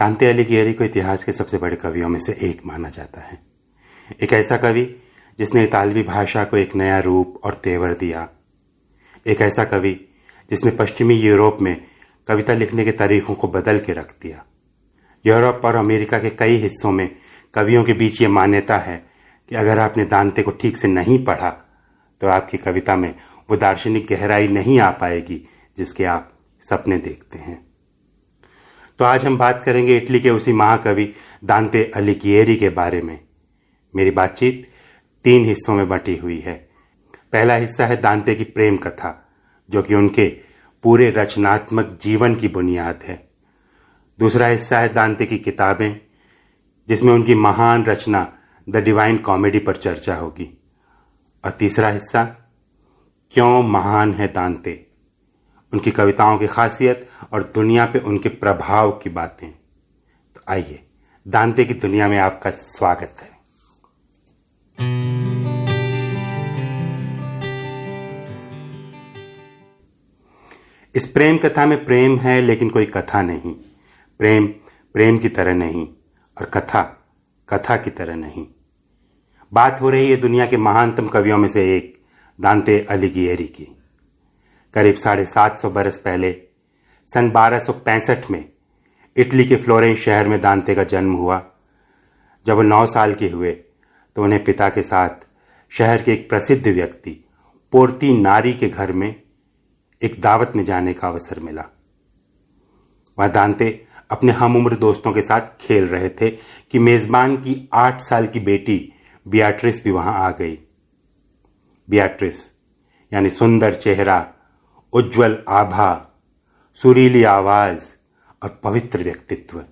तांते अलीगियरी को इतिहास के सबसे बड़े कवियों में से एक माना जाता है। एक ऐसा कवि जिसने इतालवी भाषा को एक नया रूप और तेवर दिया। एक ऐसा कवि जिसने पश्चिमी यूरोप में कविता लिखने के तरीकों को बदल के रख दिया। यूरोप और अमेरिका के कई हिस्सों में कवियों के बीच ये मान्यता है कि अगर आपने दांते को ठीक से नहीं पढ़ा तो आपकी कविता में वो दार्शनिक गहराई नहीं आ पाएगी जिसके आप सपने देखते हैं। तो आज हम बात करेंगे इटली के उसी महाकवि दांते अलिकियरी के बारे में। मेरी बातचीत तीन हिस्सों में बटी हुई है। पहला हिस्सा है दांते की प्रेम कथा, जो कि उनके पूरे रचनात्मक जीवन की बुनियाद है। दूसरा हिस्सा है दांते की किताबें, जिसमें उनकी महान रचना द डिवाइन कॉमेडी पर चर्चा होगी। और तीसरा हिस्सा, क्यों महान है दांते? उनकी कविताओं की खासियत और दुनिया पे उनके प्रभाव की बातें। तो आइए, दांते की दुनिया में आपका स्वागत है इस प्रेम कथा में प्रेम है, लेकिन कोई कथा नहीं। प्रेम प्रेम की तरह नहीं, और कथा कथा की तरह नहीं। बात हो रही है दुनिया के महानतम कवियों में से एक, दांते अलीगियरी की। करीब साढ़े सात सौ बरस पहले, सन 1265 में, इटली के फ्लोरेंस शहर में दांते का जन्म हुआ। जब वो नौ साल के हुए तो उन्हें पिता के साथ शहर के एक प्रसिद्ध व्यक्ति, पोर्ती नारी के घर में एक दावत में जाने का अवसर मिला। वह दांते अपने हम उम्र दोस्तों के साथ खेल रहे थे कि मेजबान की आठ साल की बेटी बियाट्रिस भी वहाँ आ गई। बियाट्रिस, यानी सुंदर चेहरा उज्जवल आभा, सुरीली आवाज़ और पवित्र व्यक्तित्व।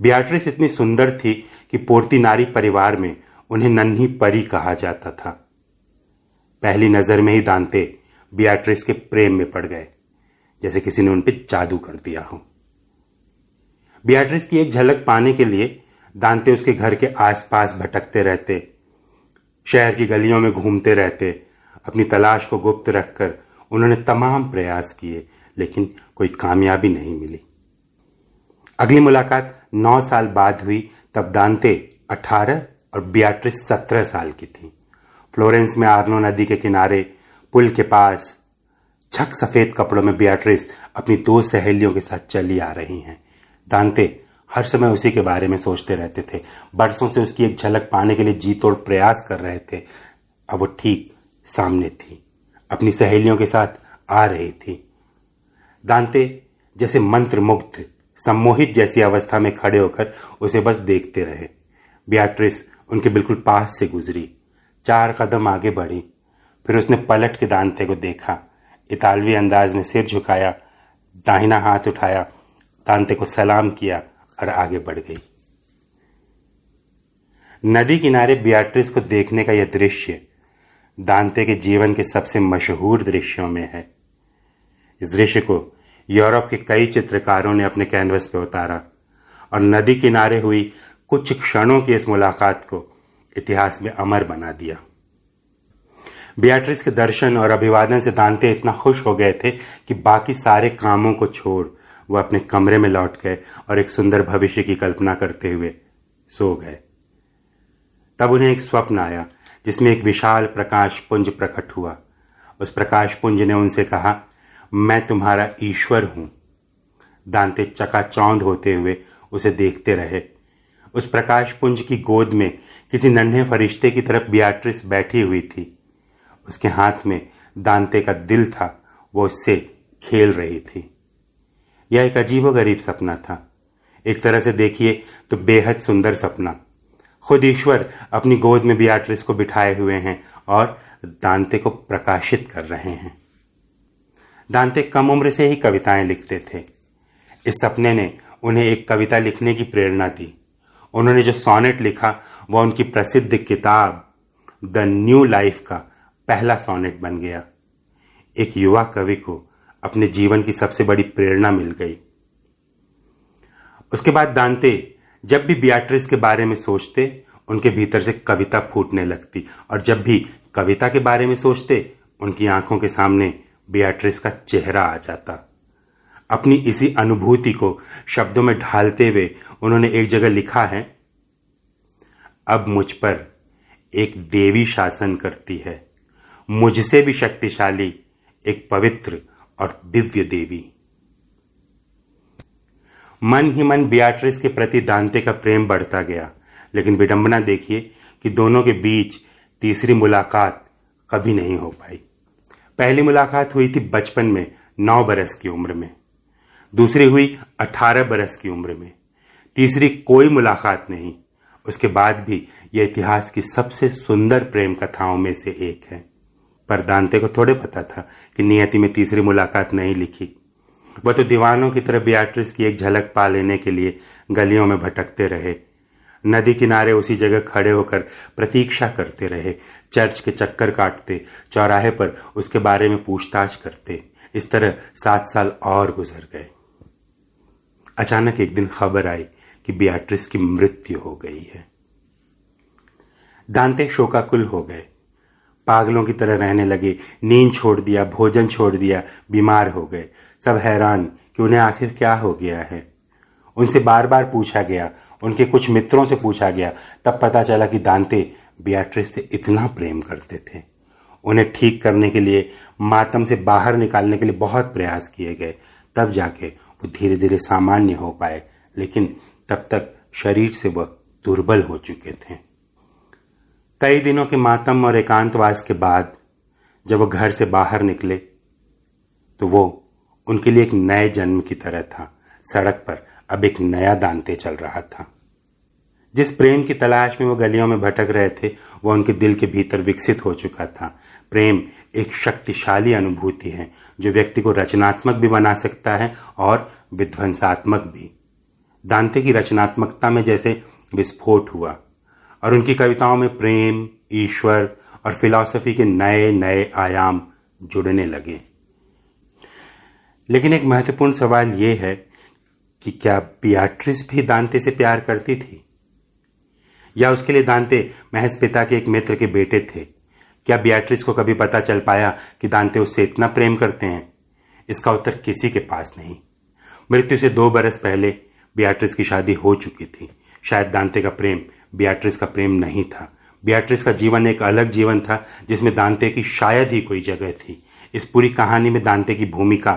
बियाट्रिस इतनी सुंदर थी कि पोर्ती नारी परिवार में उन्हें नन्ही परी कहा जाता था। पहली नज़र में ही दांते बियाट्रिस के प्रेम में पड़ गए, जैसे किसी ने उन पर जादू कर दिया हो। बियाट्रिस की एक झलक पाने के लिए दांते उसके घर के आसपास भटकते रहते, शहर की गलियों में घूमते रहते, अपनी तलाश को गुप्त रखकर उन्होंने तमाम प्रयास किए, लेकिन कोई कामयाबी नहीं मिली। अगली मुलाकात नौ साल बाद हुई, तब दांते अठारह और बियाट्रिस सत्रह साल की थी। फ्लोरेंस में आर्नो नदी के किनारे, पुल के पास छक सफ़ेद कपड़ों में बियाट्रिस अपनी दो सहेलियों के साथ चली आ रही हैं। दांते हर समय उसी के बारे में सोचते रहते थे। बरसों से उसकी एक झलक पाने के लिए जी तोड़ प्रयास कर रहे थे। अब वो ठीक सामने थी। अपनी सहेलियों के साथ आ रही थी। दांते जैसे मंत्र मुग्ध सम्मोहित जैसी अवस्था में खड़े होकर उसे बस देखते रहे। बियाट्रिस उनके बिल्कुल पास से गुजरी। चार कदम आगे बढ़ी। फिर उसने पलट के दांते को देखा। इतालवी अंदाज में सिर झुकाया, दाहिना हाथ उठाया, दांते को सलाम किया और आगे बढ़ गई। नदी किनारे बियाट्रिस को देखने का यह दृश्य दांते के जीवन के सबसे मशहूर दृश्यों में है। इस दृश्य को यूरोप के कई चित्रकारों ने अपने कैनवस पर उतारा और नदी किनारे हुई कुछ क्षणों की इस मुलाकात को इतिहास में अमर बना दिया। बियाट्रिस के दर्शन और अभिवादन से दांते इतना खुश हो गए थे कि बाकी सारे कामों को छोड़ वह अपने कमरे में लौट गए और एक सुंदर भविष्य की कल्पना करते हुए सो गए। तब उन्हें एक स्वप्न आया जिसमें एक विशाल प्रकाश पुंज प्रकट हुआ। उस प्रकाश पुंज ने उनसे कहा, मैं तुम्हारा ईश्वर हूँ। दांते चकाचौंध होते हुए उसे देखते रहे। उस प्रकाश पुंज की गोद में किसी नन्हे फरिश्ते की तरफ़ बियाट्रिस बैठी हुई थी। उसके हाथ में दांते का दिल था, वो उससे खेल रही थी। यह एक अजीबो गरीब सपना था। एक तरह से देखिए तो बेहद सुंदर सपना। खुद ईश्वर अपनी गोद में बियाट्रिस को बिठाए हुए हैं और दांते को प्रकाशित कर रहे हैं। दांते कम उम्र से ही कविताएँ लिखते थे। इस सपने ने उन्हें एक कविता लिखने की प्रेरणा दी। उन्होंने जो सोनेट लिखा, वह उनकी प्रसिद्ध किताब, द न्यू लाइफ का पहला सोनेट बन गया। एक युवा कवि को अपने जीवन की सबसे बड़ी प्रेरणा मिल गई। उसके बाद दांते जब भी बियाट्रिस के बारे में सोचते, उनके भीतर से कविता फूटने लगती। और जब भी कविता के बारे में सोचते, उनकी आँखों के सामने बियाट्रिस का चेहरा आ जाता। अपनी इसी अनुभूति को शब्दों में ढालते हुए उन्होंने एक जगह लिखा है, अब मुझ पर एक देवी शासन करती है। मुझसे भी शक्तिशाली, एक पवित्र और दिव्य देवी। मन ही मन बियाट्रिस के प्रति दांते का प्रेम बढ़ता गया। लेकिन विडंबना देखिए कि दोनों के बीच तीसरी मुलाकात कभी नहीं हो पाई। पहली मुलाकात हुई थी बचपन में, नौ बरस की उम्र में। दूसरी हुई अठारह बरस की उम्र में। तीसरी कोई मुलाकात नहीं। उसके बाद भी यह इतिहास की सबसे सुंदर प्रेम कथाओं में से एक है। पर दांते को थोड़े पता था कि नियति में तीसरी मुलाकात नहीं लिखी। वह तो दीवानों की तरह बियाट्रिस की एक झलक पा लेने के लिए गलियों में भटकते रहे। नदी किनारे उसी जगह खड़े होकर प्रतीक्षा करते रहे, चर्च के चक्कर काटते, चौराहे पर उसके बारे में पूछताछ करते। इस तरह सात साल और गुजर गए। अचानक एक दिन खबर आई कि बियाट्रिस की मृत्यु हो गई है। दांते शोकाकुल हो गए। पागलों की तरह रहने लगे, नींद छोड़ दिया, भोजन छोड़ दिया, बीमार हो गए। सब हैरान कि उन्हें आखिर क्या हो गया है। उनसे बार बार पूछा गया, उनके कुछ मित्रों से पूछा गया। तब पता चला कि दांते बियाट्रिस से इतना प्रेम करते थे। उन्हें ठीक करने के लिए, मातम से बाहर निकालने के लिए बहुत प्रयास किए गए। तब जाके वो धीरे धीरे सामान्य हो पाए, लेकिन तब तक शरीर से वह दुर्बल हो चुके थे। कई दिनों के मातम और एकांतवास के बाद जब वो घर से बाहर निकले तो वो उनके लिए एक नए जन्म की तरह था। सड़क पर अब एक नया दांते चल रहा था। जिस प्रेम की तलाश में वो गलियों में भटक रहे थे, वो उनके दिल के भीतर विकसित हो चुका था। प्रेम एक शक्तिशाली अनुभूति है, जो व्यक्ति को रचनात्मक भी बना सकता है और विध्वंसात्मक भी। दांते की रचनात्मकता में जैसे विस्फोट हुआ और उनकी कविताओं में प्रेम, ईश्वर और फिलॉसफी के नए नए आयाम जुड़ने लगे। लेकिन एक महत्वपूर्ण सवाल यह है कि क्या बियाट्रिस भी दांते से प्यार करती थी? या उसके लिए दांते महज पिता के एक मित्र के बेटे थे? क्या बियाट्रिस को कभी पता चल पाया कि दांते उससे इतना प्रेम करते हैं? इसका उत्तर किसी के पास नहीं। मृत्यु से दो बरस पहले बियाट्रिस की शादी हो चुकी थी। शायद दांते का प्रेम बियाट्रिस का प्रेम नहीं था। बियाट्रिस का जीवन एक अलग जीवन था, जिसमें दांते की शायद ही कोई जगह थी। इस पूरी कहानी में दांते की भूमिका,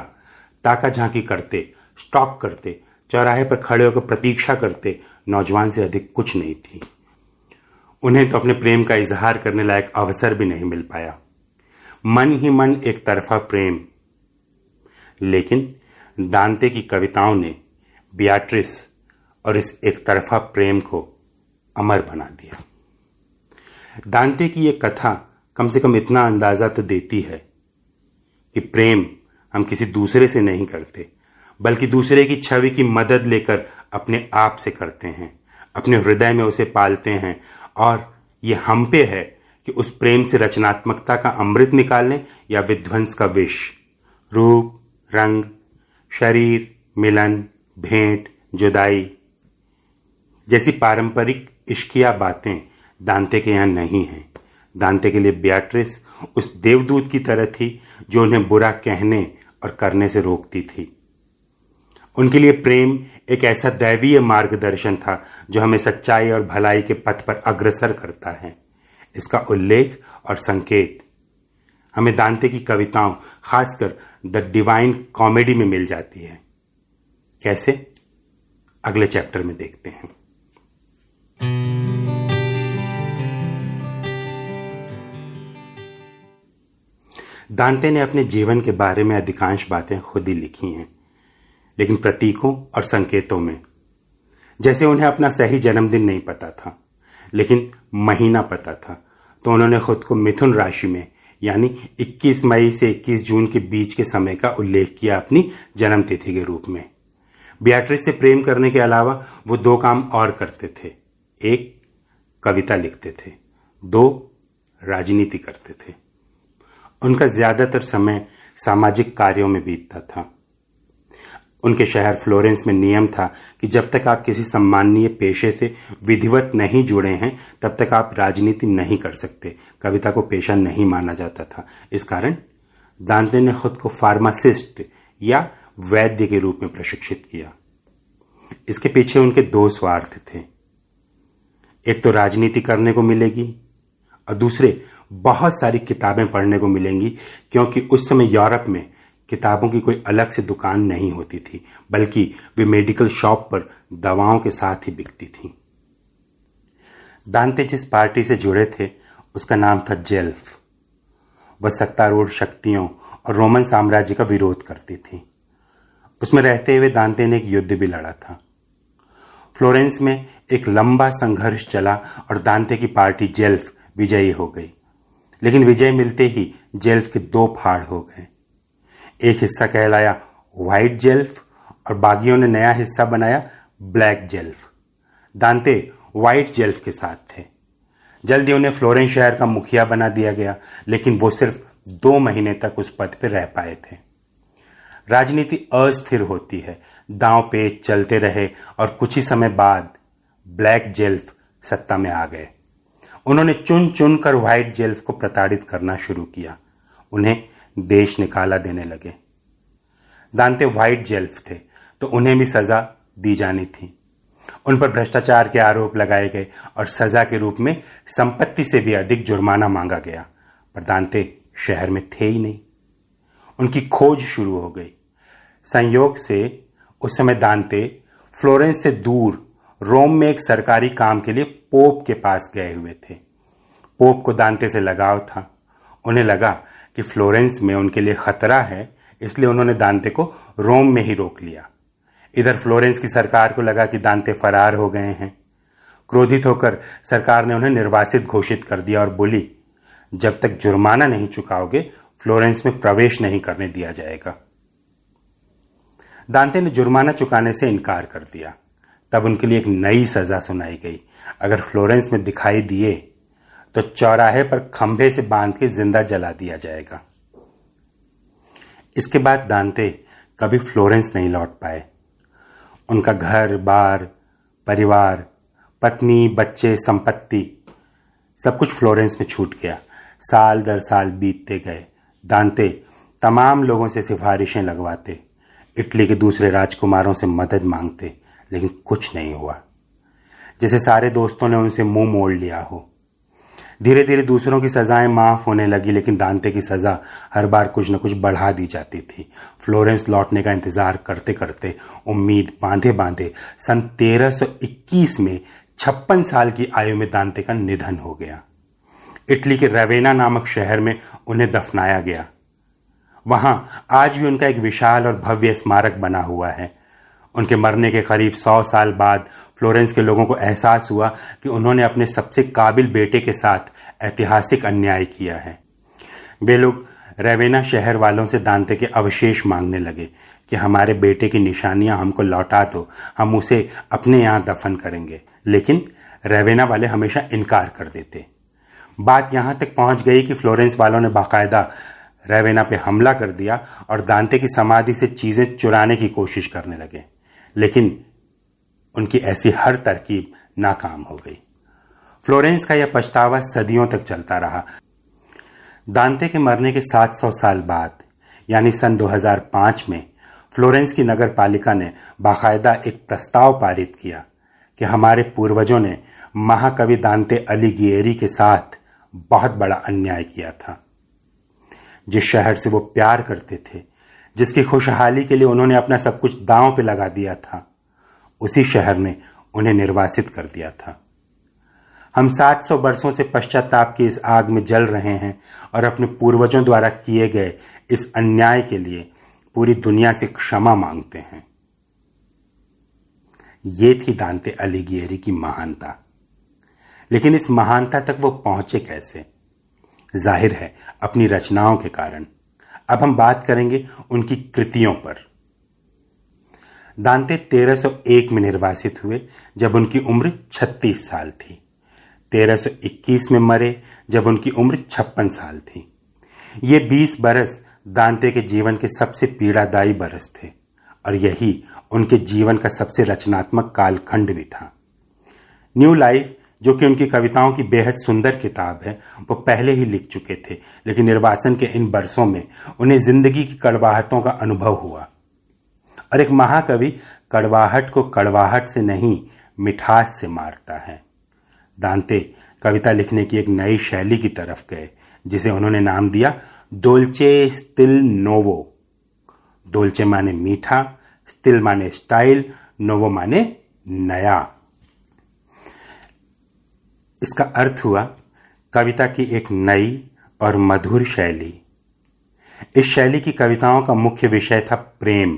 ताका झांकी करते, स्टॉक करते, चौराहे पर खड़े होकर प्रतीक्षा करते, नौजवान से अधिक कुछ नहीं थी। उन्हें तो अपने प्रेम का इजहार करने लायक अवसर भी नहीं मिल पाया। मन ही मन एक तरफा प्रेम। लेकिन दांते की कविताओं ने बियाट्रिस और इस एक तरफा प्रेम को अमर बना दिया। दांते की यह कथा कम से कम इतना अंदाज़ा तो देती है कि प्रेम हम किसी दूसरे से नहीं करते, बल्कि दूसरे की छवि की मदद लेकर अपने आप से करते हैं, अपने हृदय में उसे पालते हैं। और ये हम पे है कि उस प्रेम से रचनात्मकता का अमृत निकालें या विध्वंस का विष, रूप, रंग, शरीर, मिलन, भेंट, जुदाई जैसी पारंपरिक इश्किया बातें दांते के यहाँ नहीं हैं। दांते के लिए बियाट्रिस उस देवदूत की तरह थी, जो उन्हें बुरा कहने और करने से रोकती थी। उनके लिए प्रेम एक ऐसा दैवीय मार्गदर्शन था, जो हमें सच्चाई और भलाई के पथ पर अग्रसर करता है। इसका उल्लेख और संकेत। हमें दांते की कविताओं, खासकर द डिवाइन कॉमेडी में मिल जाती है। कैसे? अगले चैप्टर में देखते हैं। दांते ने अपने जीवन के बारे में अधिकांश बातें खुद ही लिखी हैं, लेकिन प्रतीकों और संकेतों में। जैसे उन्हें अपना सही जन्मदिन नहीं पता था, लेकिन महीना पता था तो उन्होंने खुद को मिथुन राशि में, यानी 21 मई से 21 जून के बीच के समय का उल्लेख किया अपनी जन्मतिथि के रूप में। बियाट्रिस से प्रेम करने के अलावा वो दो काम और करते थे। एक कविता लिखते थे, दो राजनीति करते थे। उनका ज़्यादातर समय सामाजिक कार्यों में बीतता था। उनके शहर फ्लोरेंस में नियम था कि जब तक आप किसी सम्माननीय पेशे से विधिवत नहीं जुड़े हैं, तब तक आप राजनीति नहीं कर सकते। कविता को पेशा नहीं माना जाता था। इस कारण दांते ने खुद को फार्मासिस्ट या वैद्य के रूप में प्रशिक्षित किया। इसके पीछे उनके दो स्वार्थ थे। एक तो राजनीति करने को मिलेगी, और दूसरे, बहुत सारी किताबें पढ़ने को मिलेंगी, क्योंकि उस समय यूरोप में किताबों की कोई अलग से दुकान नहीं होती थी, बल्कि वे मेडिकल शॉप पर दवाओं के साथ ही बिकती थी। दांते जिस पार्टी से जुड़े थे, उसका नाम था जेल्फ। वह सत्तारूढ़ शक्तियों और रोमन साम्राज्य का विरोध करती थी। उसमें रहते हुए दांते ने एक युद्ध भी लड़ा था। फ्लोरेंस में एक लंबा संघर्ष चला और दांते की पार्टी जेल्फ विजयी हो गई। लेकिन विजय मिलते ही जेल्फ के दो फाड़ हो गए। एक हिस्सा कहलाया व्हाइट जेल्फ और बागियों ने नया हिस्सा बनाया ब्लैक जेल्फ। दांते व्हाइट जेल्फ के साथ थे। जल्दी उन्हें फ्लोरेंस शहर का मुखिया बना दिया गया, लेकिन वो सिर्फ़ दो महीने तक उस पद पर रह पाए थे। राजनीति अस्थिर होती है। दांव पे चलते रहे और कुछ ही समय बाद ब्लैक जेल्फ सत्ता में आ गए। उन्होंने चुन चुन कर व्हाइट जेल्फ को प्रताड़ित करना शुरू किया। उन्हें देश निकाला देने लगे। दांते व्हाइट जेल्फ थे तो उन्हें भी सजा दी जानी थी। उन पर भ्रष्टाचार के आरोप लगाए गए और सजा के रूप में संपत्ति से भी अधिक जुर्माना मांगा गया, पर दांते शहर में थे ही नहीं। उनकी खोज शुरू हो गई। संयोग से, उस समय दांते, फ्लोरेंस से दूर, रोम में एक सरकारी काम के लिए पोप के पास गए हुए थे। पोप को दांते से लगाव था। उन्हें लगा कि फ्लोरेंस में उनके लिए खतरा है, इसलिए उन्होंने दांते को रोम में ही रोक लिया। इधर फ्लोरेंस की सरकार को लगा कि दांते फरार हो गए हैं। क्रोधित होकर सरकार ने उन्हें निर्वासित घोषित कर दिया और बोली, जब तक जुर्माना नहीं चुकाओगे, फ्लोरेंस में प्रवेश नहीं करने दिया जाएगा। दांते ने जुर्माना चुकाने से इनकार कर दिया। तब उनके लिए एक नई सजा सुनाई गई। अगर फ्लोरेंस में दिखाई दिए तो चौराहे पर खंभे से बाँध के ज़िंदा जला दिया जाएगा। इसके बाद दांते कभी फ्लोरेंस नहीं लौट पाए। उनका घर, बार, परिवार, पत्नी, बच्चे, संपत्ति, सब कुछ फ्लोरेंस में छूट गया। साल दर साल बीतते गए। दांते तमाम लोगों से सिफारिशें लगवाते। इटली के दूसरे राजकुमारों से मदद मांगते, लेकिन कुछ नहीं हुआ। जैसे सारे दोस्तों ने उनसे मुँह मोड़ लिया हो। धीरे धीरे दूसरों की सजाएँ माफ़ होने लगी, लेकिन दांते की सजा हर बार कुछ न कुछ बढ़ा दी जाती थी। फ्लोरेंस लौटने का इंतज़ार करते करते उम्मीद बांधे बांधे सन 1321 में छप्पन साल की आयु में दांते का निधन हो गया। इटली के रवेना नामक शहर में उन्हें दफनाया गया। वहाँ आज भी उनका एक विशाल और भव्य स्मारक बना हुआ है। उनके मरने के करीब सौ साल बाद फ्लोरेंस के लोगों को एहसास हुआ कि उन्होंने अपने सबसे काबिल बेटे के साथ ऐतिहासिक अन्याय किया है। वे लोग रेवेना शहर वालों से दांते के अवशेष मांगने लगे कि हमारे बेटे की निशानियाँ हमको लौटा दो, हम उसे अपने यहाँ दफन करेंगे। लेकिन रेवेना वाले हमेशा इनकार कर देते। बात यहाँ तक पहुँच गई कि फ्लोरेंस वालों ने बाकायदा रेवेना पे हमला कर दिया और दांते की समाधि से चीज़ें चुराने की कोशिश करने लगे। लेकिन उनकी ऐसी हर तरकीब नाकाम हो गई। फ्लोरेंस का यह पछतावा सदियों तक चलता रहा। दांते के मरने के 700 साल बाद, यानी सन 2005 में, फ्लोरेंस की नगर पालिका ने बाकायदा एक प्रस्ताव पारित किया कि हमारे पूर्वजों ने महाकवि दांते अलीगिएरी के साथ बहुत बड़ा अन्याय किया था। जिस शहर से वो प्यार करते थे, जिसकी खुशहाली के लिए उन्होंने अपना सब कुछ दांव पे लगा दिया था, उसी शहर ने उन्हें निर्वासित कर दिया था। हम 700 वर्षों से पश्चाताप की इस आग में जल रहे हैं और अपने पूर्वजों द्वारा किए गए इस अन्याय के लिए पूरी दुनिया से क्षमा मांगते हैं। ये थी दांते अलीगियरी की महानता। लेकिन इस महानता तक वो पहुँचे कैसे? ज़ाहिर है, अपनी रचनाओं के कारण। अब हम बात करेंगे उनकी कृतियों पर। दांते 1301 में निर्वासित हुए जब उनकी उम्र 36 साल थी। 1321 में मरे जब उनकी उम्र छप्पन साल थी। ये 20 बरस दांते के जीवन के सबसे पीड़ादायी बरस थे और यही उनके जीवन का सबसे रचनात्मक कालखंड भी था। न्यू लाइफ जो कि उनकी कविताओं की बेहद सुंदर किताब है, वो पहले ही लिख चुके थे, लेकिन निर्वाचन के इन बरसों में उन्हें ज़िंदगी की कड़वाहटों का अनुभव हुआ। और एक महाकवि कड़वाहट को कड़वाहट से नहीं, मिठास से मारता है। दांते कविता लिखने की एक नई शैली की तरफ़ गए, जिसे उन्होंने नाम दिया दोलचे स्तिल नोवो। दोलचे माने मीठा, स्तिल माने स्टाइल, नोवो माने नया। इसका अर्थ हुआ कविता की एक नई और मधुर शैली। इस शैली की कविताओं का मुख्य विषय था प्रेम।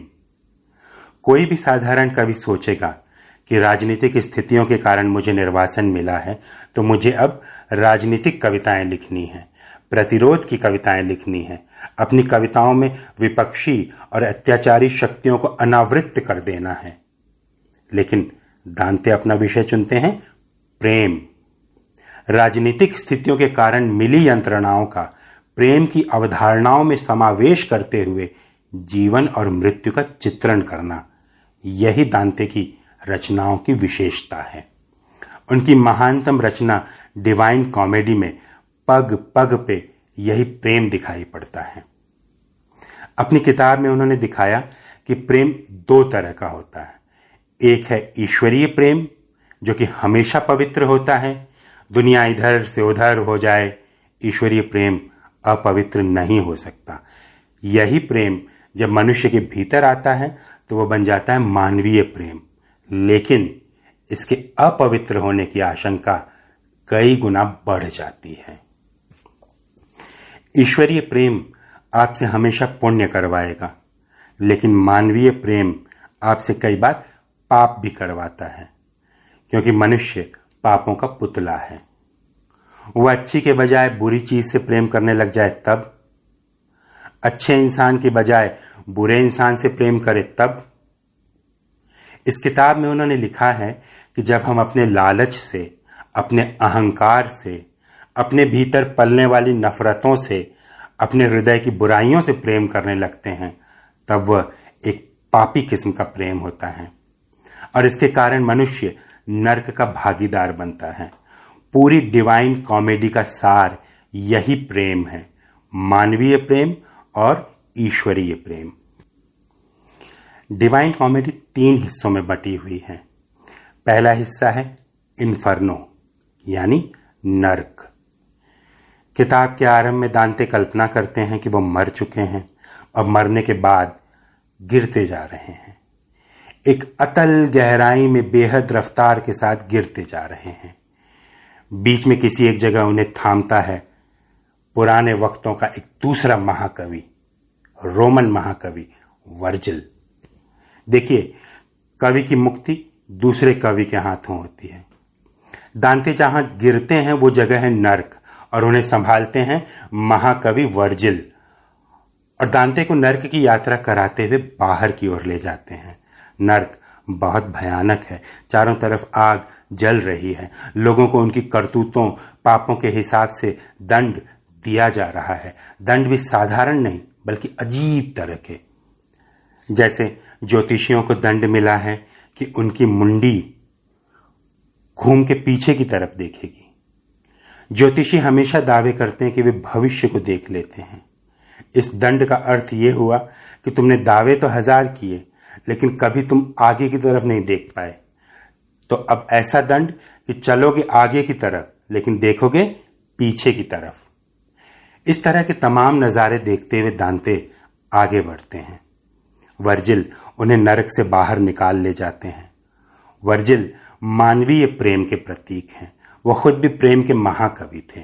कोई भी साधारण कवि सोचेगा कि राजनीतिक स्थितियों के कारण मुझे निर्वासन मिला है तो मुझे अब राजनीतिक कविताएँ लिखनी है, प्रतिरोध की कविताएँ लिखनी है, अपनी कविताओं में विपक्षी और अत्याचारी शक्तियों को अनावृत्त कर देना है। लेकिन दांते अपना विषय चुनते हैं, प्रेम। राजनीतिक स्थितियों के कारण मिली यंत्रणाओं का प्रेम की अवधारणाओं में समावेश करते हुए जीवन और मृत्यु का चित्रण करना यही दांते की रचनाओं की विशेषता है। उनकी महानतम रचना डिवाइन कॉमेडी में पग पग पे यही प्रेम दिखाई पड़ता है। अपनी किताब में उन्होंने दिखाया कि प्रेम दो तरह का होता है। एक है ईश्वरीय प्रेम, जो कि हमेशा पवित्र होता है दुनिया इधर से उधर हो जाए, ईश्वरीय प्रेम अपवित्र नहीं हो सकता। यही प्रेम जब मनुष्य के भीतर आता है तो वह बन जाता है मानवीय प्रेम। लेकिन इसके अपवित्र होने की आशंका कई गुना बढ़ जाती है। ईश्वरीय प्रेम आपसे हमेशा पुण्य करवाएगा, लेकिन मानवीय प्रेम आपसे कई बार पाप भी करवाता है। क्योंकि मनुष्य पापों का पुतला है। वह अच्छी के बजाय बुरी चीज़ से प्रेम करने लग जाए तब। अच्छे इंसान के बजाय बुरे इंसान से प्रेम करे तब। इस किताब में उन्होंने लिखा है कि जब हम अपने लालच से, अपने अहंकार से, अपने भीतर पलने वाली नफरतों से, अपने हृदय की बुराइयों से प्रेम करने लगते हैं, तब वह एक पापी किस्म का प्रेम होता है। और इसके कारण मनुष्य नरक का भागीदार बनता है। पूरी डिवाइन कॉमेडी का सार यही प्रेम है, मानवीय प्रेम और ईश्वरीय प्रेम। डिवाइन कॉमेडी तीन हिस्सों में बटी हुई है। पहला हिस्सा है इन्फर्नो, यानी नर्क। किताब के आरंभ में दांते कल्पना करते हैं कि वो मर चुके हैं और मरने के बाद गिरते जा रहे हैं। एक अतल गहराई में बेहद रफ्तार के साथ गिरते जा रहे हैं। बीच में किसी एक जगह उन्हें थामता है। पुराने वक्तों का एक दूसरा महाकवि, रोमन महाकवि, वर्जिल। देखिए, कवि की मुक्ति दूसरे कवि के हाथों होती है। दांते जहाँ गिरते हैं, वो जगह है नर्क, और उन्हें संभालते हैं महाकवि वर्जिल। और दांते को नर्क की यात्रा कराते हुए बाहर की ओर ले जाते हैं। नर्क बहुत भयानक है। चारों तरफ़ आग जल रही है। लोगों को उनकी करतूतों, पापों के हिसाब से दंड दिया जा रहा है। दंड भी साधारण नहीं, बल्कि अजीब तरह के। जैसे ज्योतिषियों को दंड मिला है कि उनकी मुंडी घूम के पीछे की तरफ़ देखेगी। ज्योतिषी हमेशा दावे करते हैं कि वे भविष्य को देख लेते हैं। इस दंड का अर्थ यह हुआ कि तुमने दावे तो हज़ार किए लेकिन कभी तुम आगे की तरफ़ नहीं देख पाए। तो अब ऐसा दंड कि चलोगे आगे की तरफ़, लेकिन देखोगे पीछे की तरफ़। इस तरह के तमाम नज़ारे देखते हुए दांते आगे बढ़ते हैं। वर्जिल उन्हें नरक से बाहर निकाल ले जाते हैं। वर्जिल मानवीय प्रेम के प्रतीक हैं। वह खुद भी प्रेम के महाकवि थे।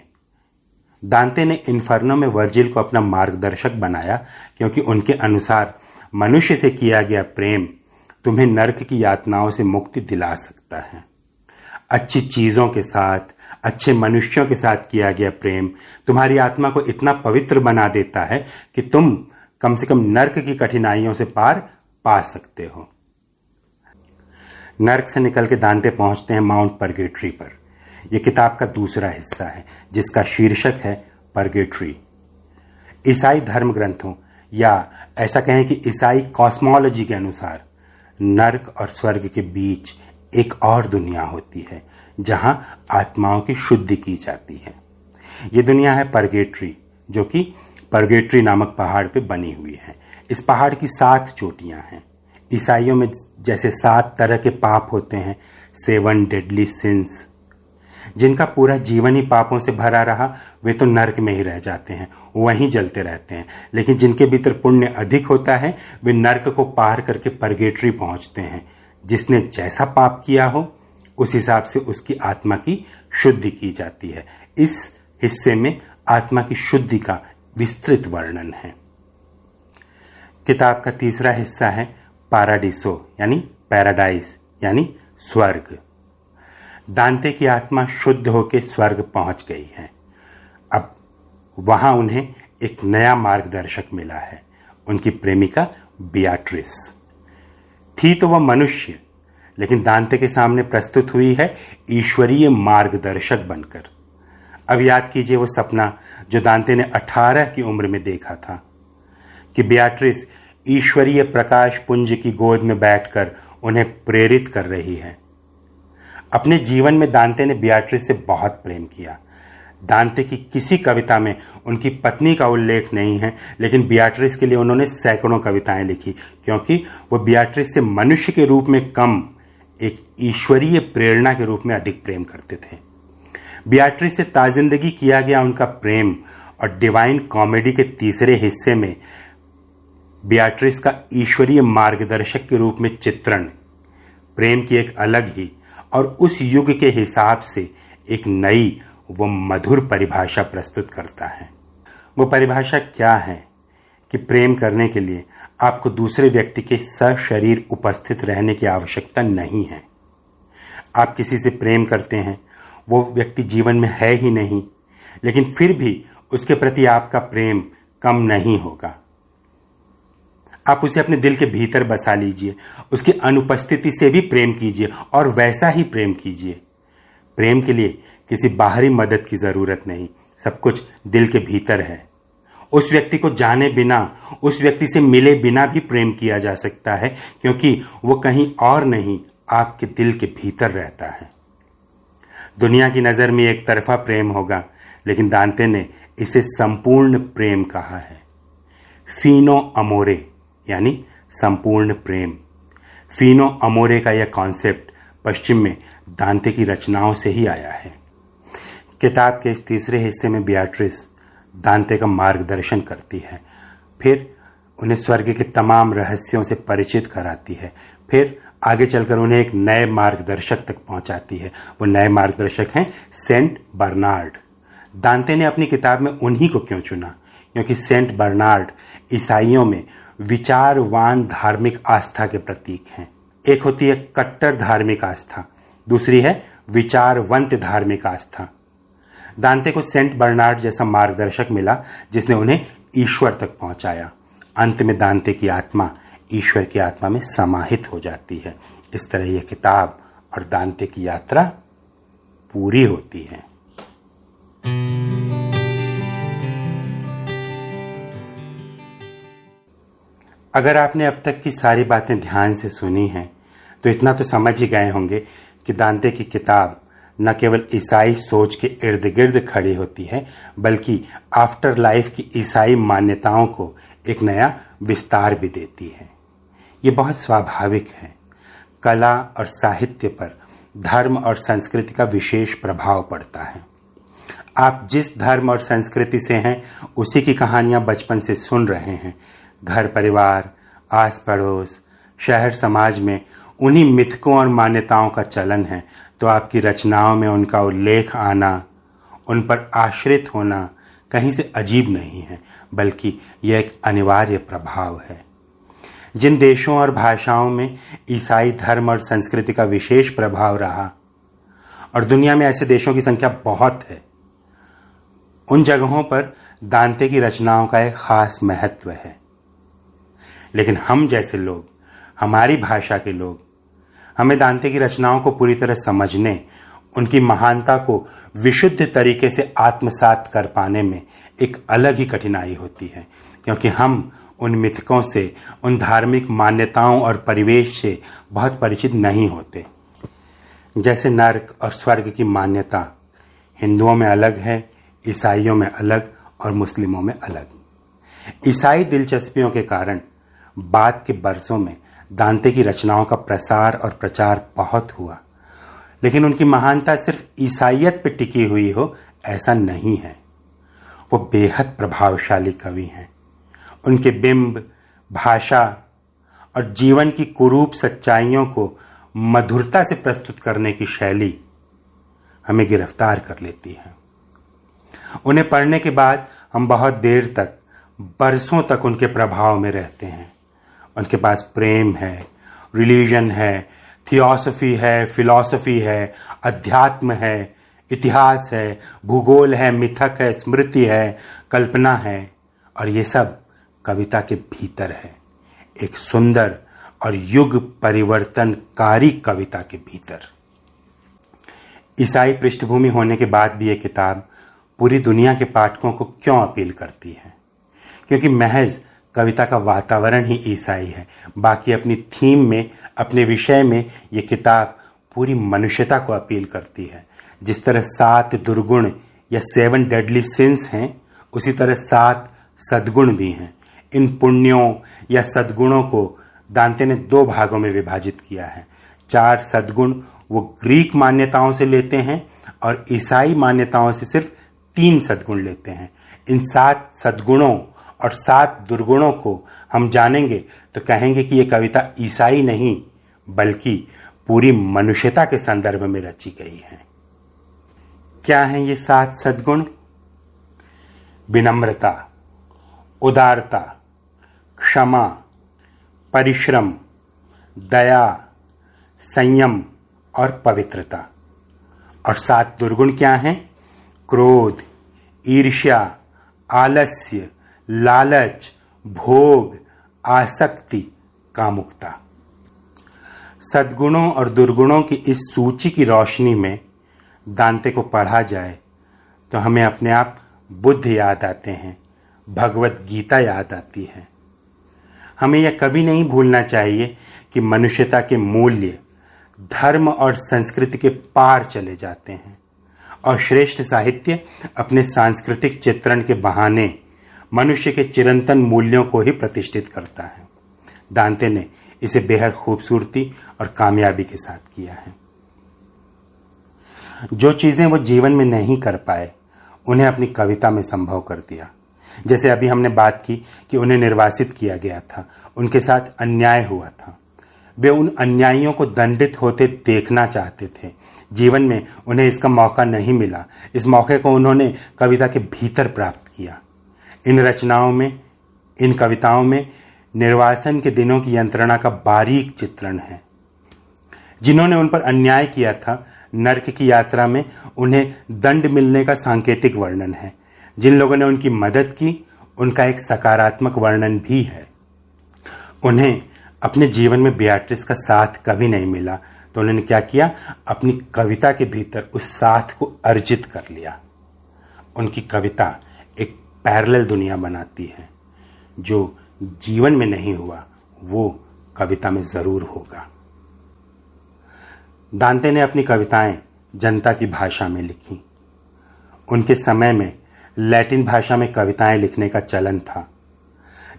दांते ने इन्फर्नो में वर्जिल को अपना मार्गदर्शक बनाया, क्योंकि उनके अनुसार मनुष्य से किया गया प्रेम तुम्हें नरक की यातनाओं से मुक्ति दिला सकता है। अच्छी चीज़ों के साथ, अच्छे मनुष्यों के साथ किया गया प्रेम तुम्हारी आत्मा को इतना पवित्र बना देता है कि तुम कम से कम नर्क की कठिनाइयों से पार पा सकते हो। नर्क से निकल के दांते पहुँचते हैं माउंट परगेट्री पर। यह किताब का दूसरा हिस्सा है, जिसका शीर्षक है परगेट्री। ईसाई धर्म ग्रंथों या ऐसा कहें कि ईसाई कॉस्मोलॉजी के अनुसार, नर्क और स्वर्ग के बीच एक और दुनिया होती है, जहाँ आत्माओं की शुद्धि की जाती है। ये दुनिया है परगेट्री जो कि परगेट्री नामक पहाड़ पे बनी हुई है। इस पहाड़ की सात चोटियाँ हैं। ईसाइयों में जैसे सात तरह के पाप होते हैं, सेवन डेडली सिंस जिनका पूरा जीवन ही पापों से भरा रहा, वे तो नर्क में ही रह जाते हैं, वहीं जलते रहते हैं। लेकिन जिनके भीतर पुण्य अधिक होता है, वे नर्क को पार करके परगेटरी पहुँचते हैं। जिसने जैसा पाप किया हो, उस हिसाब से उसकी आत्मा की शुद्धि की जाती है। इस हिस्से में आत्मा की शुद्धि का विस्तृत वर्णन है। किताब का तीसरा हिस्सा है, पाराडिसो, यानी पैराडाइज यानी स्वर्ग। दांते की आत्मा शुद्ध होकर स्वर्ग पहुँच गई है। अब वहाँ उन्हें एक नया मार्गदर्शक मिला है, उनकी प्रेमिका बियाट्रिस। थी तो वह मनुष्य, लेकिन दांते के सामने प्रस्तुत हुई है ईश्वरीय मार्गदर्शक बनकर। अब याद कीजिए वो सपना जो दांते ने 18 की उम्र में देखा था, कि बियाट्रिस ईश्वरीय प्रकाश पुंज की गोद में बैठकर उन्हें प्रेरित कर रही है। अपने जीवन में दांते ने बियाट्रिस से बहुत प्रेम किया। दांते की किसी कविता में उनकी पत्नी का उल्लेख नहीं है, लेकिन बियाट्रिस के लिए उन्होंने सैकड़ों कविताएँ लिखी, क्योंकि वो बियाट्रिस से मनुष्य के रूप में कम, एक ईश्वरीय प्रेरणा के रूप में अधिक प्रेम करते थे। बियाट्रिस से ताजिंदगी किया गया उनका प्रेम और डिवाइन कॉमेडी के तीसरे हिस्से में बियाट्रिस का ईश्वरीय मार्गदर्शक के रूप में चित्रण, प्रेम की एक अलग ही और उस युग के हिसाब से एक नई व मधुर परिभाषा प्रस्तुत करता है। वो परिभाषा क्या है कि प्रेम करने के लिए आपको दूसरे व्यक्ति के सशरीर उपस्थित रहने की आवश्यकता नहीं है। आप किसी से प्रेम करते हैं, वो व्यक्ति जीवन में है ही नहीं, लेकिन फिर भी उसके प्रति आपका प्रेम कम नहीं होगा। आप उसे अपने दिल के भीतर बसा लीजिए। उसकी अनुपस्थिति से भी प्रेम कीजिए और वैसा ही प्रेम कीजिए। प्रेम के लिए किसी बाहरी मदद की ज़रूरत नहीं। सब कुछ दिल के भीतर है। उस व्यक्ति को जाने बिना, उस व्यक्ति से मिले बिना भी प्रेम किया जा सकता है, क्योंकि वो कहीं और नहीं, आपके दिल के भीतर रहता है। दुनिया की नज़र में एक तरफा प्रेम होगा, लेकिन दांते ने इसे संपूर्ण प्रेम कहा है। फीनो अमोरे। यानी संपूर्ण प्रेम। फीनो अमोरे का यह कॉन्सेप्ट पश्चिम में दांते की रचनाओं से ही आया है। किताब के इस तीसरे हिस्से में बियाट्रिस दांते का मार्गदर्शन करती है। फिर उन्हें स्वर्ग के तमाम रहस्यों से परिचित कराती है। फिर आगे चलकर उन्हें एक नए मार्गदर्शक तक पहुंचाती है। वो नए मार्गदर्शक हैं सेंट बर्नार्ड। दांते ने अपनी किताब में उन्हीं को क्यों चुना? क्योंकि सेंट बर्नार्ड ईसाइयों में विचारवान धार्मिक आस्था के प्रतीक हैं। एक होती है कट्टर धार्मिक आस्था, दूसरी है विचारवंत धार्मिक आस्था। दांते को सेंट बर्नार्ड जैसा मार्गदर्शक मिला, जिसने उन्हें ईश्वर तक पहुँचाया। अंत में दांते की आत्मा ईश्वर की आत्मा में समाहित हो जाती है। इस तरह यह किताब और दांते की यात्रा पूरी होती है। अगर आपने अब तक की सारी बातें ध्यान से सुनी हैं तो इतना तो समझ ही गए होंगे कि दांते की किताब न केवल ईसाई सोच के इर्द गिर्द खड़ी होती है, बल्कि आफ्टर लाइफ की ईसाई मान्यताओं को एक नया विस्तार भी देती है। ये बहुत स्वाभाविक है। कला और साहित्य पर धर्म और संस्कृति का विशेष प्रभाव पड़ता है। आप जिस धर्म और संस्कृति से हैं, उसी की कहानियाँ बचपन से सुन रहे हैं। घर, परिवार आस पड़ोस शहर, समाज में उन्हीं मिथकों और मान्यताओं का चलन है तो आपकी रचनाओं में उनका उल्लेख आना, उन पर आश्रित होना कहीं से अजीब नहीं है, बल्कि यह एक अनिवार्य प्रभाव है। जिन देशों और भाषाओं में ईसाई धर्म और संस्कृति का विशेष प्रभाव रहा, और दुनिया में ऐसे देशों की संख्या बहुत है, उन जगहों पर दांते की रचनाओं का एक खास महत्व है। लेकिन हम जैसे लोग, हमारी भाषा के लोग, हमें दांते की रचनाओं को पूरी तरह समझने, उनकी महानता को विशुद्ध तरीके से आत्मसात कर पाने में एक अलग ही कठिनाई होती है, क्योंकि हम उन मिथकों से, उन धार्मिक मान्यताओं और परिवेश से बहुत परिचित नहीं होते। जैसे नर्क और स्वर्ग की मान्यता हिंदुओं में अलग है, ईसाइयों में अलग और मुस्लिमों में अलग। ईसाई दिलचस्पियों के कारण बाद के बरसों में दांते की रचनाओं का प्रसार और प्रचार बहुत हुआ। लेकिन उनकी महानता सिर्फ़ ईसाइयत पर टिकी हुई हो, ऐसा नहीं है। वो बेहद प्रभावशाली कवि हैं। उनके बिंब, भाषा और जीवन की कुरूप सच्चाइयों को मधुरता से प्रस्तुत करने की शैली हमें गिरफ़्तार कर लेती है। उन्हें पढ़ने के बाद हम बहुत देर तक, बरसों तक उनके प्रभाव में रहते हैं। उनके पास प्रेम है, रिलीजन है, थियोसफी है, फिलॉसफी है, अध्यात्म है, इतिहास है, भूगोल है, मिथक है, स्मृति है, कल्पना है। और ये सब कविता के भीतर है। एक सुंदर और युग परिवर्तनकारी कविता के भीतर। ईसाई पृष्ठभूमि होने के बाद भी ये किताब पूरी दुनिया के पाठकों को क्यों अपील करती है? क्योंकि महज कविता का वातावरण ही ईसाई है। बाकी अपनी थीम में, अपने विषय में ये किताब पूरी मनुष्यता को अपील करती है। जिस तरह सात दुर्गुण या सेवन डेडली सिंस हैं, उसी तरह सात सद्गुण भी हैं। इन पुण्यों या सद्गुणों को दांते ने दो भागों में विभाजित किया है। चार सद्गुण वो ग्रीक मान्यताओं से लेते हैं और ईसाई मान्यताओं से सिर्फ़ तीन सद्गुण लेते हैं। इन सात सद्गुणों और सात दुर्गुणों को हम जानेंगे तो कहेंगे कि ये कविता ईसाई नहीं, बल्कि पूरी मनुष्यता के संदर्भ में रची गई है। क्या है ये सात सद्गुण? विनम्रता, उदारता, क्षमा, परिश्रम, दया, संयम और पवित्रता। और सात दुर्गुण क्या हैं? क्रोध, ईर्ष्या, आलस्य लालच, भोग, आसक्ति कामुकता सद्गुणों और दुर्गुणों की इस सूची की रोशनी में दांते को पढ़ा जाए तो हमें अपने आप बुद्ध याद आते हैं, भगवत गीता याद आती है। हमें यह कभी नहीं भूलना चाहिए कि मनुष्यता के मूल्य, धर्म और संस्कृति के पार चले जाते हैं, और श्रेष्ठ साहित्य अपने सांस्कृतिक चित्रण के बहाने मनुष्य के चिरंतन मूल्यों को ही प्रतिष्ठित करता है। दांते ने इसे बेहद खूबसूरती और कामयाबी के साथ किया है। जो चीज़ें वो जीवन में नहीं कर पाए, उन्हें अपनी कविता में संभव कर दिया। जैसे अभी हमने बात की कि उन्हें निर्वासित किया गया था, उनके साथ अन्याय हुआ था। वे उन अन्यायियों को दंडित होते देखना चाहते थे। जीवन में उन्हें इसका मौका नहीं मिला। इस मौके को उन्होंने कविता के भीतर प्राप्त किया। इन रचनाओं में, इन कविताओं में निर्वासन के दिनों की यंत्रणा का बारीक चित्रण है। जिन्होंने उन पर अन्याय किया था, नर्क की यात्रा में उन्हें दंड मिलने का सांकेतिक वर्णन है। जिन लोगों ने उनकी मदद की, उनका एक सकारात्मक वर्णन भी है। उन्हें अपने जीवन में बियाट्रिस का साथ कभी नहीं मिला तो उन्होंने क्या किया? अपनी कविता के भीतर उस साथ को अर्जित कर लिया। उनकी कविता पैरेलल दुनिया बनाती है। जो जीवन में नहीं हुआ, वो कविता में ज़रूर होगा। दांते ने अपनी कविताएँ जनता की भाषा में लिखी। उनके समय में लैटिन भाषा में कविताएँ लिखने का चलन था।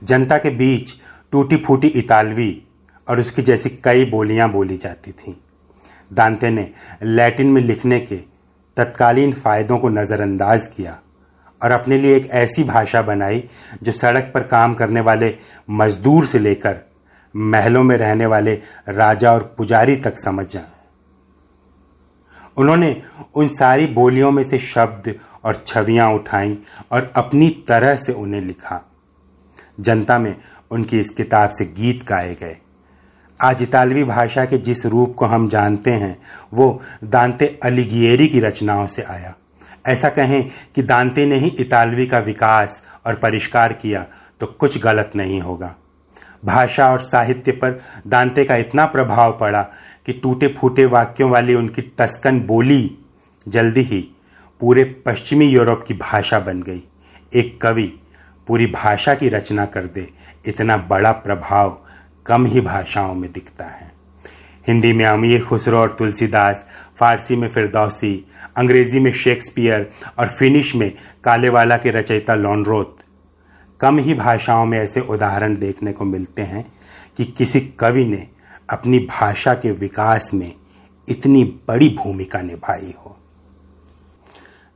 जनता के बीच टूटी फूटी इतालवी और उसकी जैसी कई बोलियाँ बोली जाती थीं। दांते ने लैटिन में लिखने के तत्कालीन फ़ायदों को नज़रअंदाज किया। और अपने लिए एक ऐसी भाषा बनाई जो सड़क पर काम करने वाले मजदूर से लेकर महलों में रहने वाले राजा और पुजारी तक समझ जाए। उन्होंने उन सारी बोलियों में से शब्द और छवियाँ उठाई और अपनी तरह से उन्हें लिखा। जनता में उनकी इस किताब से गीत गाए गए। आज इतालवी भाषा के जिस रूप को हम जानते हैं, वो दांते अलिगियरी की रचनाओं से आया। ऐसा कहें कि दांते ने ही इतालवी का विकास और परिष्कार किया तो कुछ गलत नहीं होगा। भाषा और साहित्य पर दांते का इतना प्रभाव पड़ा कि टूटे फूटे वाक्यों वाली उनकी टस्कन बोली जल्दी ही पूरे पश्चिमी यूरोप की भाषा बन गई। एक कवि पूरी भाषा की रचना कर दे, इतना बड़ा प्रभाव कम ही भाषाओं में दिखता है। हिंदी में अमीर, खुसरो और तुलसीदास, फारसी में फिरदौसी, अंग्रेज़ी में शेक्सपियर और फिनिश में कालेवाला के रचयिता लॉन्ड्रोथ कम ही भाषाओं में ऐसे उदाहरण देखने को मिलते हैं कि किसी कवि ने अपनी भाषा के विकास में इतनी बड़ी भूमिका निभाई हो।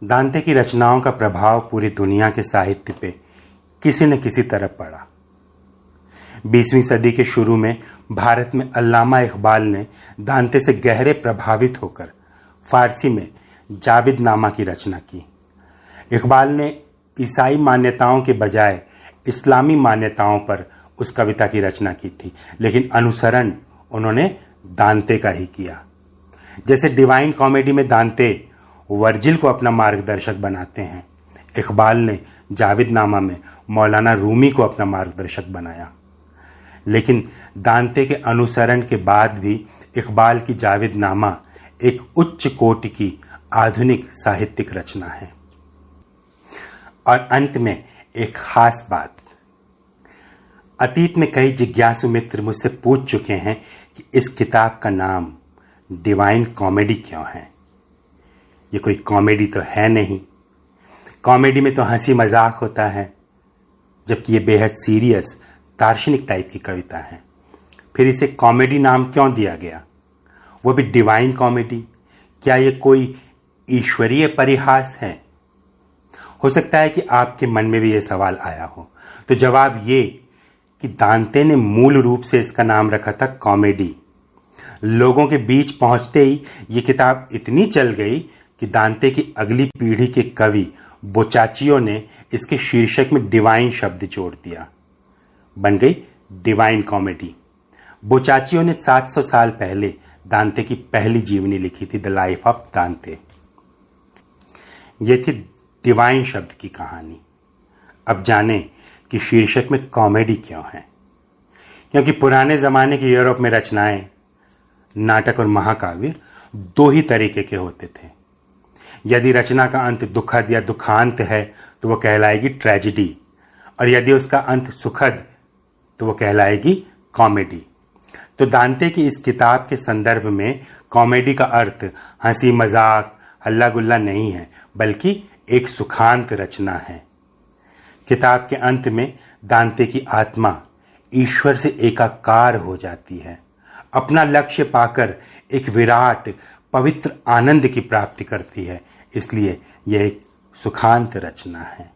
दांते की रचनाओं का प्रभाव पूरी दुनिया के साहित्य पे किसी न किसी तरह पड़ा। बीसवीं सदी के शुरू में भारत में अल्लामा इकबाल ने दांते से गहरे प्रभावित होकर फारसी में जाविद नामा की रचना की। इकबाल ने ईसाई मान्यताओं के बजाय इस्लामी मान्यताओं पर उस कविता की रचना की थी, लेकिन अनुसरण उन्होंने दांते का ही किया। जैसे डिवाइन कॉमेडी में दांते वर्जिल को अपना मार्गदर्शक बनाते हैं, इकबाल ने जाविद नामा में मौलाना रूमी को अपना मार्गदर्शक बनाया। लेकिन दांते के अनुसरण के बाद भी इकबाल की जाविद नामा एक उच्च कोटि की आधुनिक साहित्यिक रचना है। और अंत में एक खास बात। अतीत में कई जिज्ञासु मित्र मुझसे पूछ चुके हैं कि इस किताब का नाम डिवाइन कॉमेडी क्यों है? ये कोई कॉमेडी तो है नहीं। कॉमेडी में तो हँसी मज़ाक होता है, जबकि ये बेहद सीरियस दार्शनिक टाइप की कविता है। फिर इसे कॉमेडी नाम क्यों दिया गया? वो भी डिवाइन कॉमेडी। क्या ये कोई ईश्वरीय परिहास है? हो सकता है कि आपके मन में भी ये सवाल आया हो। तो जवाब ये कि दांते ने मूल रूप से इसका नाम रखा था कॉमेडी। लोगों के बीच पहुँचते ही ये किताब इतनी चल गई कि दांते की अगली पीढ़ी के कवि, बोचाचियो ने इसके शीर्षक में डिवाइन शब्द जोड़ दिया। बन गई डिवाइन कॉमेडी बोचाचियो ने 700 साल पहले दांते की पहली जीवनी लिखी थी द लाइफ ऑफ़ दांते। यह थी डिवाइन शब्द की कहानी। अब जाने कि शीर्षक में कॉमेडी क्यों है। क्योंकि पुराने ज़माने के यूरोप में रचनाएँ, नाटक और महाकाव्य दो ही तरीके के होते थे। यदि रचना का अंत दुखद या दुखांत है तो वह कहलाएगी ट्रेजिडी और यदि उसका अंत सुखद तो वह कहलाएगी कॉमेडी। तो दांते की इस किताब के संदर्भ में कॉमेडी का अर्थ हँसी मज़ाक हल्ला गुल्ला नहीं है, बल्कि एक सुखांत रचना है। किताब के अंत में दांते की आत्मा ईश्वर से एकाकार हो जाती है। अपना लक्ष्य पाकर एक विराट, पवित्र आनंद की प्राप्ति करती है। इसलिए यह एक सुखांत रचना है।